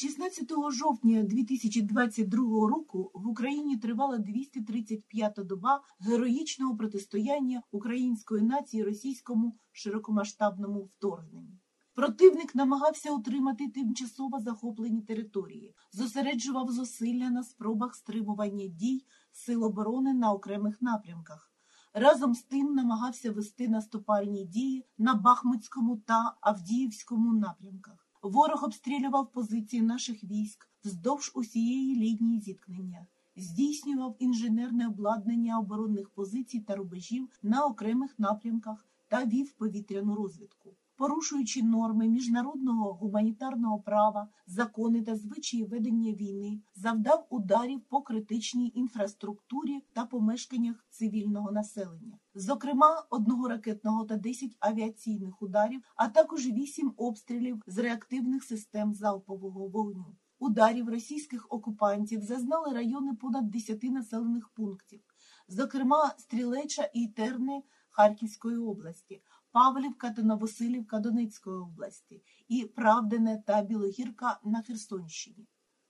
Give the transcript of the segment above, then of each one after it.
16 жовтня 2022 року в Україні тривала 235-та доба героїчного протистояння української нації російському широкомасштабному вторгненню. Противник намагався утримати тимчасово захоплені території, зосереджував зусилля на спробах стримування дій сил оборони на окремих напрямках. Разом з тим намагався вести наступальні дії на Бахмутському та Авдіївському напрямках. Ворог обстрілював позиції наших військ вздовж усієї лінії зіткнення, здійснював інженерне обладнання оборонних позицій та рубежів на окремих напрямках та вів повітряну розвідку. Порушуючи норми міжнародного гуманітарного права, закони та звичаї ведення війни, завдав ударів по критичній інфраструктурі та помешканнях цивільного населення, зокрема одного ракетного та 10 авіаційних ударів, а також 8 обстрілів з реактивних систем залпового вогню. Ударів російських окупантів зазнали райони понад 10 населених пунктів, зокрема Стрілеча і Терни Харківської області. Павлівка та Новосилівка Донецької області і Правдине та Білогірка на Херсонщині.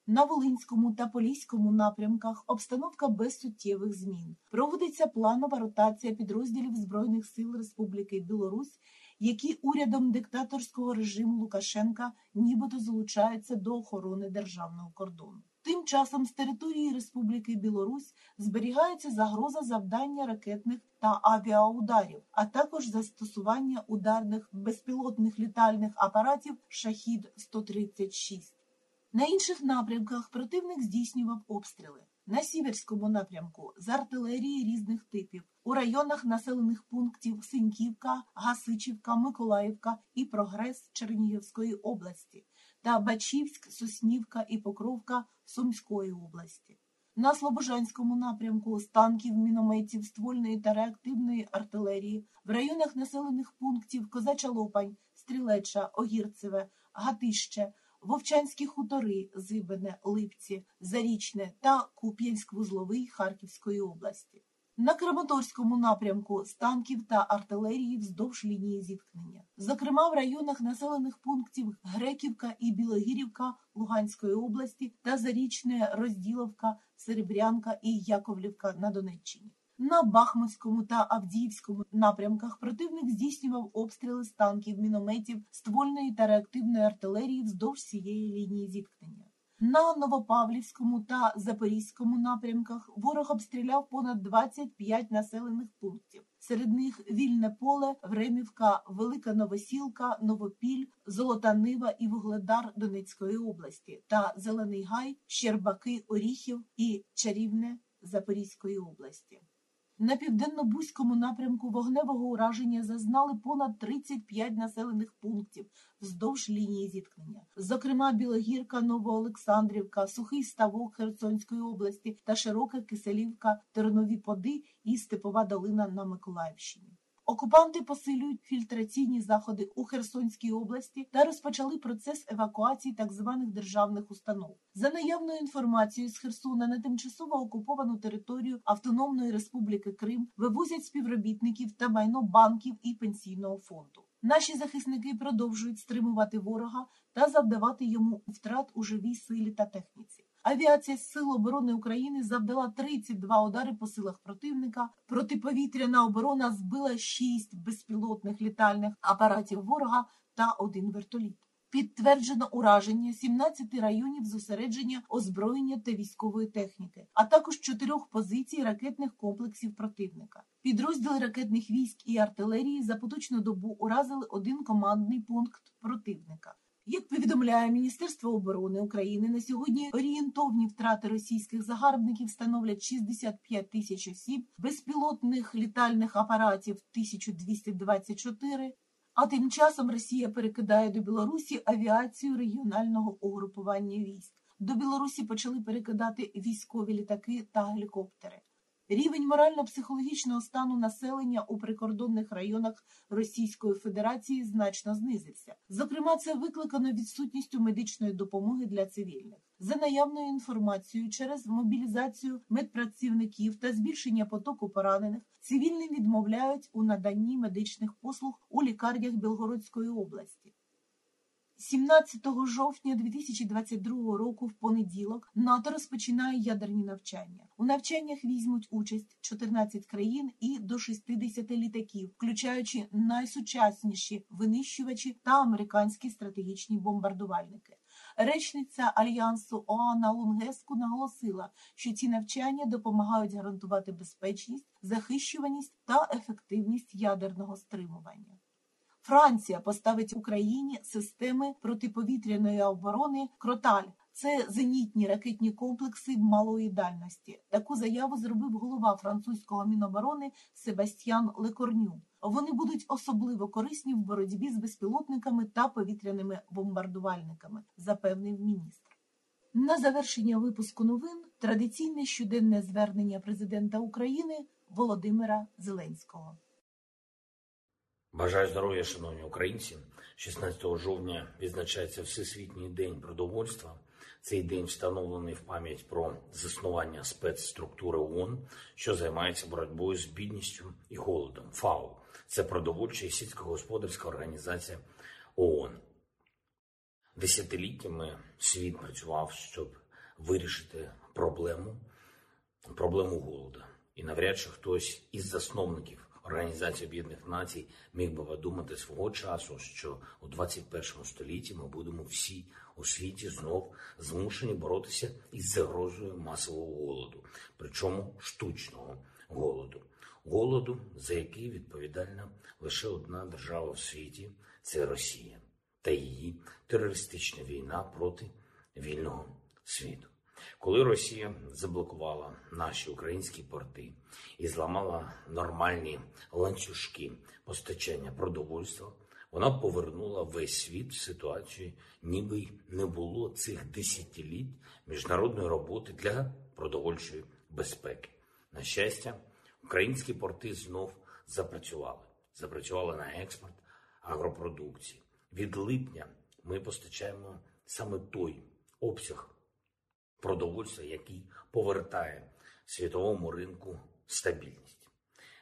На Волинському та Поліському напрямках обстановка без суттєвих змін. Проводиться планова ротація підрозділів Збройних сил Республіки Білорусь, які урядом диктаторського режиму Лукашенка нібито залучаються до охорони державного кордону. Тим часом з території Республіки Білорусь зберігається загроза завдання ракетних та авіаударів, а також застосування ударних безпілотних літальних апаратів Шахід 136 На інших напрямках противник здійснював обстріли. На сіверському напрямку з артилерії різних типів у районах населених пунктів Синьківка, Гасичівка, Миколаївка і Прогрес Чернігівської області та Бачівськ, Соснівка і Покровка Сумської області. На Слобожанському напрямку з танків, мінометів, ствольної та реактивної артилерії в районах населених пунктів Козача Лопань, Стрілеча, Огірцеве, Гатище, Вовчанські хутори, Зибене, Липці, Зарічне та Куп'янськ-Вузловий Харківської області. На Краматорському напрямку з танків та артилерії вздовж лінії зіткнення, зокрема в районах населених пунктів Греківка і Білогірівка Луганської області та Зарічне, Розділовка, Серебрянка і Яковлівка на Донеччині. На Бахмутському та Авдіївському напрямках противник здійснював обстріли з танків, мінометів, ствольної та реактивної артилерії вздовж цієї лінії зіткнення. На Новопавлівському та Запорізькому напрямках ворог обстріляв понад 25 населених пунктів. Серед них Вільне поле, Времівка, Велика Новосілка, Новопіль, Золота Нива і Вугледар Донецької області та Зелений Гай, Щербаки, Оріхів і Чарівне Запорізької області. На південно-бузькому напрямку вогневого ураження зазнали понад 35 населених пунктів вздовж лінії зіткнення, зокрема Білогірка, Новоолександрівка, Сухий Ставок Херсонської області та Широка Киселівка, Тернові Поди і Степова Долина на Миколаївщині. Окупанти посилюють фільтраційні заходи у Херсонській області та розпочали процес евакуації так званих державних установ. За наявною інформацією з Херсона на тимчасово окуповану територію Автономної Республіки Крим вивозять співробітників та майно банків і пенсійного фонду. Наші захисники продовжують стримувати ворога та завдавати йому втрат у живій силі та техніці. Авіація Сил оборони України завдала 32 удари по силах противника. Протиповітряна оборона збила 6 безпілотних літальних апаратів ворога та один вертоліт. Підтверджено ураження 17 районів зосередження озброєння та військової техніки, а також чотирьох позицій ракетних комплексів противника. Підрозділи ракетних військ і артилерії за поточну добу уразили один командний пункт противника. Як повідомляє Міністерство оборони України, на сьогодні орієнтовні втрати російських загарбників становлять 65 тисяч осіб, безпілотних літальних апаратів 1224, а тим часом Росія перекидає до Білорусі авіацію регіонального угрупування військ. До Білорусі почали перекидати військові літаки та гелікоптери. Рівень морально-психологічного стану населення у прикордонних районах Російської Федерації значно знизився. Зокрема, це викликано відсутністю медичної допомоги для цивільних. За наявною інформацією, через мобілізацію медпрацівників та збільшення потоку поранених цивільним відмовляють у наданні медичних послуг у лікарнях Білгородської області. 17 жовтня 2022 року в понеділок НАТО розпочинає ядерні навчання. У навчаннях візьмуть участь 14 країн і до 60 літаків, включаючи найсучасніші винищувачі та американські стратегічні бомбардувальники. Речниця альянсу Оана Лунгеску наголосила, що ці навчання допомагають гарантувати безпечність, захищуваність та ефективність ядерного стримування. Франція поставить Україні системи протиповітряної оборони Кроталь. Це зенітні ракетні комплекси малої дальності. Таку заяву зробив голова французького міноборони Себастьян Лекорню. Вони будуть особливо корисні в боротьбі з безпілотниками та повітряними бомбардувальниками, запевнив міністр. На завершення випуску новин традиційне щоденне звернення президента України Володимира Зеленського. Бажаю здоров'я, шановні українці. 16 жовтня відзначається Всесвітній день продовольства. Цей день встановлений в пам'ять про заснування спецструктури ООН, що займається боротьбою з бідністю і голодом. ФАО це продовольча і сільськогосподарська організація ООН. Десятиліттями світ працював, щоб вирішити проблему, проблему голоду. І навряд чи хтось із засновників Організації Об'єднаних Націй міг би подумати свого часу, що у 21 столітті ми будемо всі у світі знов змушені боротися із загрозою масового голоду, причому штучного голоду, голоду, за який відповідальна лише одна держава в світі це Росія та її терористична війна проти вільного світу. Коли Росія заблокувала наші українські порти і зламала нормальні ланцюжки постачання продовольства, вона повернула весь світ в ситуацію, ніби й не було цих десятиліть міжнародної роботи для продовольчої безпеки. На щастя, українські порти знов запрацювали. Запрацювали на експорт агропродукції. Від липня ми постачаємо саме той обсяг продовольства, який повертає світовому ринку стабільність.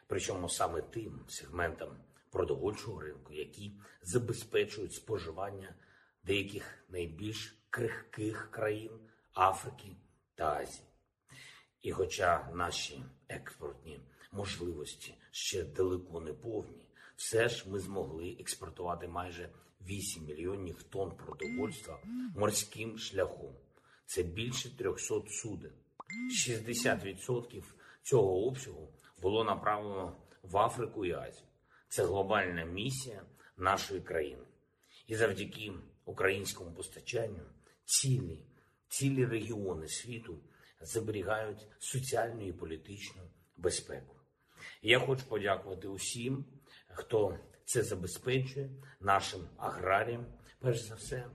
Причому саме тим сегментам продовольчого ринку, які забезпечують споживання деяких найбільш крихких країн Африки та Азії. І хоча наші експортні можливості ще далеко не повні, все ж ми змогли експортувати майже 8 мільйонів тонн продовольства морським шляхом. Це більше 300 суден. 60% цього обсягу було направлено в Африку і Азію. Це глобальна місія нашої країни. І завдяки українському постачанню цілі, цілі регіони світу зберігають соціальну і політичну безпеку. Я хочу подякувати усім, хто це забезпечує, нашим аграріям, перш за все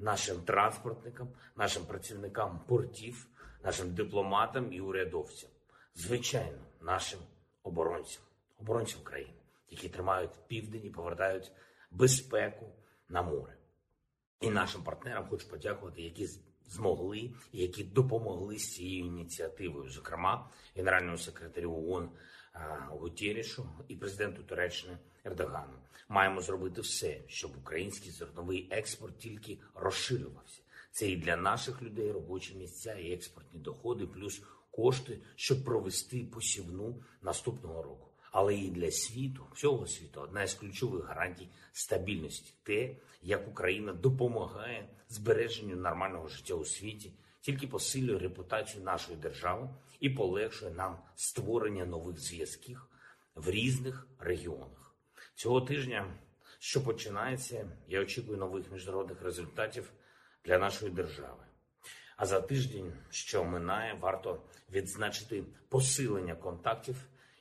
нашим транспортникам, нашим працівникам портів, нашим дипломатам і урядовцям, звичайно, нашим оборонцям, оборонцям країни, які тримають південь і повертають безпеку на море. І нашим партнерам хочу подякувати, які змогли і які допомогли з цією ініціативою, зокрема генеральному секретарю ООН Гутєрішу і президенту Туреччини Ердогану. Маємо зробити все, щоб український зерновий експорт тільки розширювався. Це і для наших людей робочі місця, і експортні доходи, плюс кошти, щоб провести посівну наступного року. Але і для світу, всього світу, одна із ключових гарантій стабільності те, як Україна допомагає збереженню нормального життя у світі, тільки посилює репутацію нашої держави і полегшує нам створення нових зв'язків в різних регіонах. Цього тижня, що починається, я очікую нових міжнародних результатів для нашої держави. А за тиждень, що минає, варто відзначити посилення контактів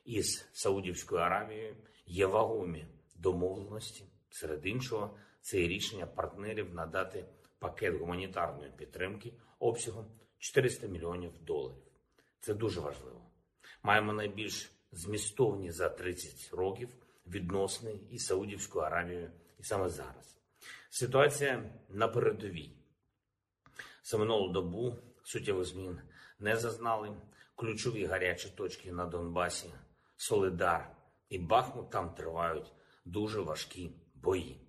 із Саудівською Аравією, є вагомі домовленості. Серед іншого, це рішення партнерів надати пакет гуманітарної підтримки обсягом 400 мільйонів доларів. Це дуже важливо. Маємо найбільш змістовні за 30 років відносини із Саудівською Аравією і саме зараз. Ситуація на передовій. За минулу добу суттєвих змін не зазнали. Ключові гарячі точки на Донбасі, Солидар і Бахмут там тривають дуже важкі бої.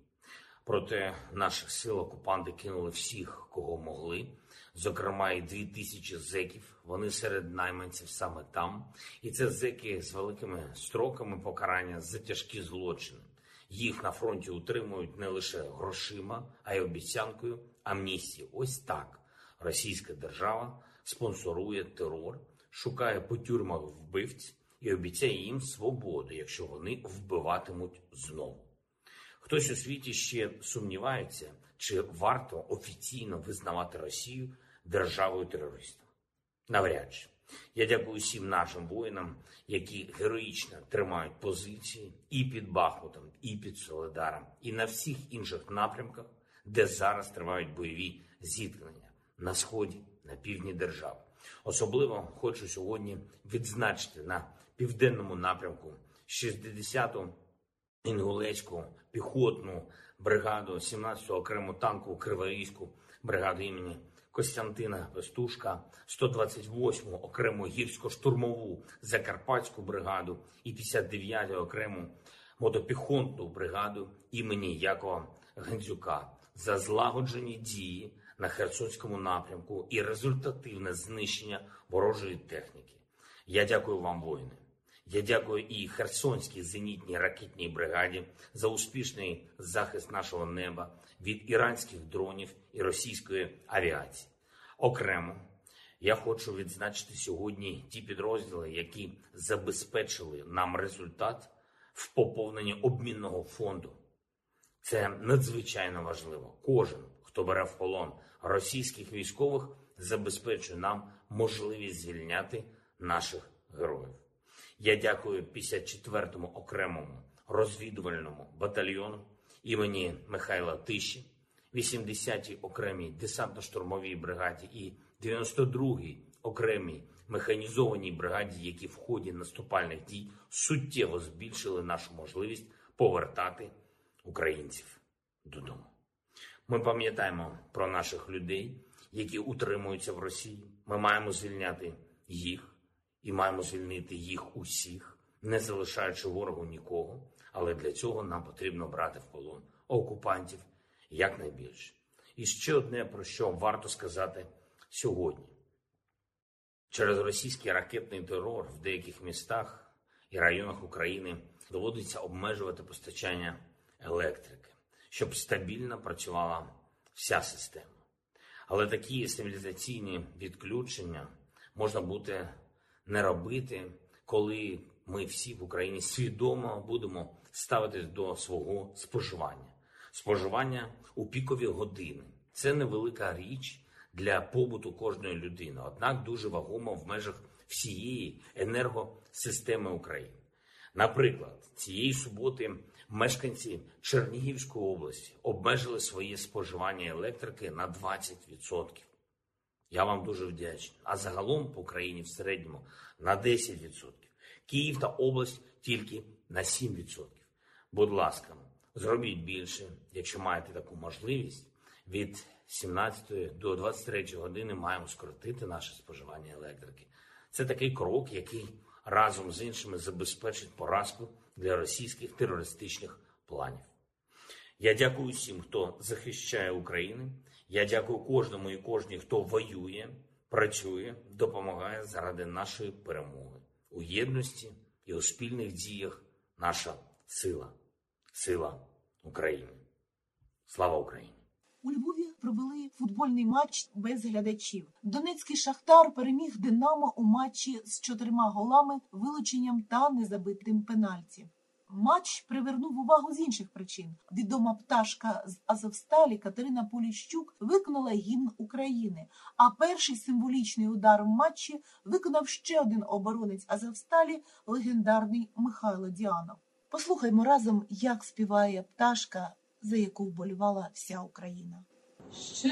Проти наших сил окупанти кинули всіх, кого могли, зокрема і дві тисячі зеків. Вони серед найманців саме там. І це зеки з великими строками покарання за тяжкі злочини. Їх на фронті утримують не лише грошима, а й обіцянкою амністії. Ось так російська держава спонсорує терор, шукає по тюрмах вбивць і обіцяє їм свободу, якщо вони вбиватимуть знову. Хтось у світі ще сумнівається, чи варто офіційно визнавати Росію державою терористом. Навряд чи. Я дякую всім нашим воїнам, які героїчно тримають позиції і під Бахмутом, і під Соледаром, і на всіх інших напрямках, де зараз тривають бойові зіткнення на сході, на півдні держави. Особливо хочу сьогодні відзначити на південному напрямку 60-ту інгулецьку піхотну бригаду, 17-ту окрему танкову криворізьку бригаду імені Костянтина Пестушка, 128-му окрему гірсько-штурмову Закарпатську бригаду і 59-ту окрему мотопіхотну бригаду імені Якова Гандзюка за злагоджені дії на Херсонському напрямку і результативне знищення ворожої техніки. Я дякую вам, воїни. Я дякую і Херсонській зенітній ракетній бригаді за успішний захист нашого неба від іранських дронів і російської авіації. Окремо я хочу відзначити сьогодні ті підрозділи, які забезпечили нам результат в поповненні обмінного фонду. Це надзвичайно важливо. Кожен, хто бере в полон російських військових, забезпечує нам можливість звільняти наших героїв. Я дякую 54-му окремому розвідувальному батальйону імені Михайла Тиші, 80-й окремій десантно-штурмовій бригаді і 92-й окремій механізованій бригаді, які в ході наступальних дій суттєво збільшили нашу можливість повертати українців додому. Ми пам'ятаємо про наших людей, які утримуються в Росії. Ми маємо звільняти їх і маємо звільнити їх усіх, не залишаючи ворогу нікого. Але для цього нам потрібно брати в полон окупантів якнайбільше. І ще одне про що варто сказати сьогодні: через російський ракетний терор в деяких містах і районах України доводиться обмежувати постачання електрики, щоб стабільно працювала вся система. Але такі стабілізаційні відключення можна буде не робити, коли ми всі в Україні свідомо будемо ставитись до свого споживання. Споживання у пікові години це невелика річ для побуту кожної людини, однак дуже вагомо в межах всієї енергосистеми України. Наприклад, цієї суботи мешканці Чернігівської області обмежили своє споживання електрики на 20%. Я вам дуже вдячний. А загалом по Україні в середньому на 10%. Київ та область тільки на 7%. Будь ласка, зробіть більше, якщо маєте таку можливість. Від 17 до 23 години маємо скоротити наше споживання електрики. Це такий крок, який разом з іншими забезпечить поразку для російських терористичних планів. Я дякую всім, хто захищає Україну. Я дякую кожному і кожній, хто воює, працює, допомагає заради нашої перемоги у єдності і у спільних діях. Наша сила, сила України. Слава Україні! У Львові провели футбольний матч без глядачів. Донецький шахтар переміг Динамо у матчі з чотирма голами, вилученням та незабитим пенальті. Матч привернув увагу з інших причин. Відома пташка з Азовсталі Катерина Поліщук виконала гімн України. А перший символічний удар в матчі виконав ще один оборонець Азовсталі, легендарний Михайло Діанов. Послухаймо разом, як співає пташка, за яку вболівала вся Україна. Ще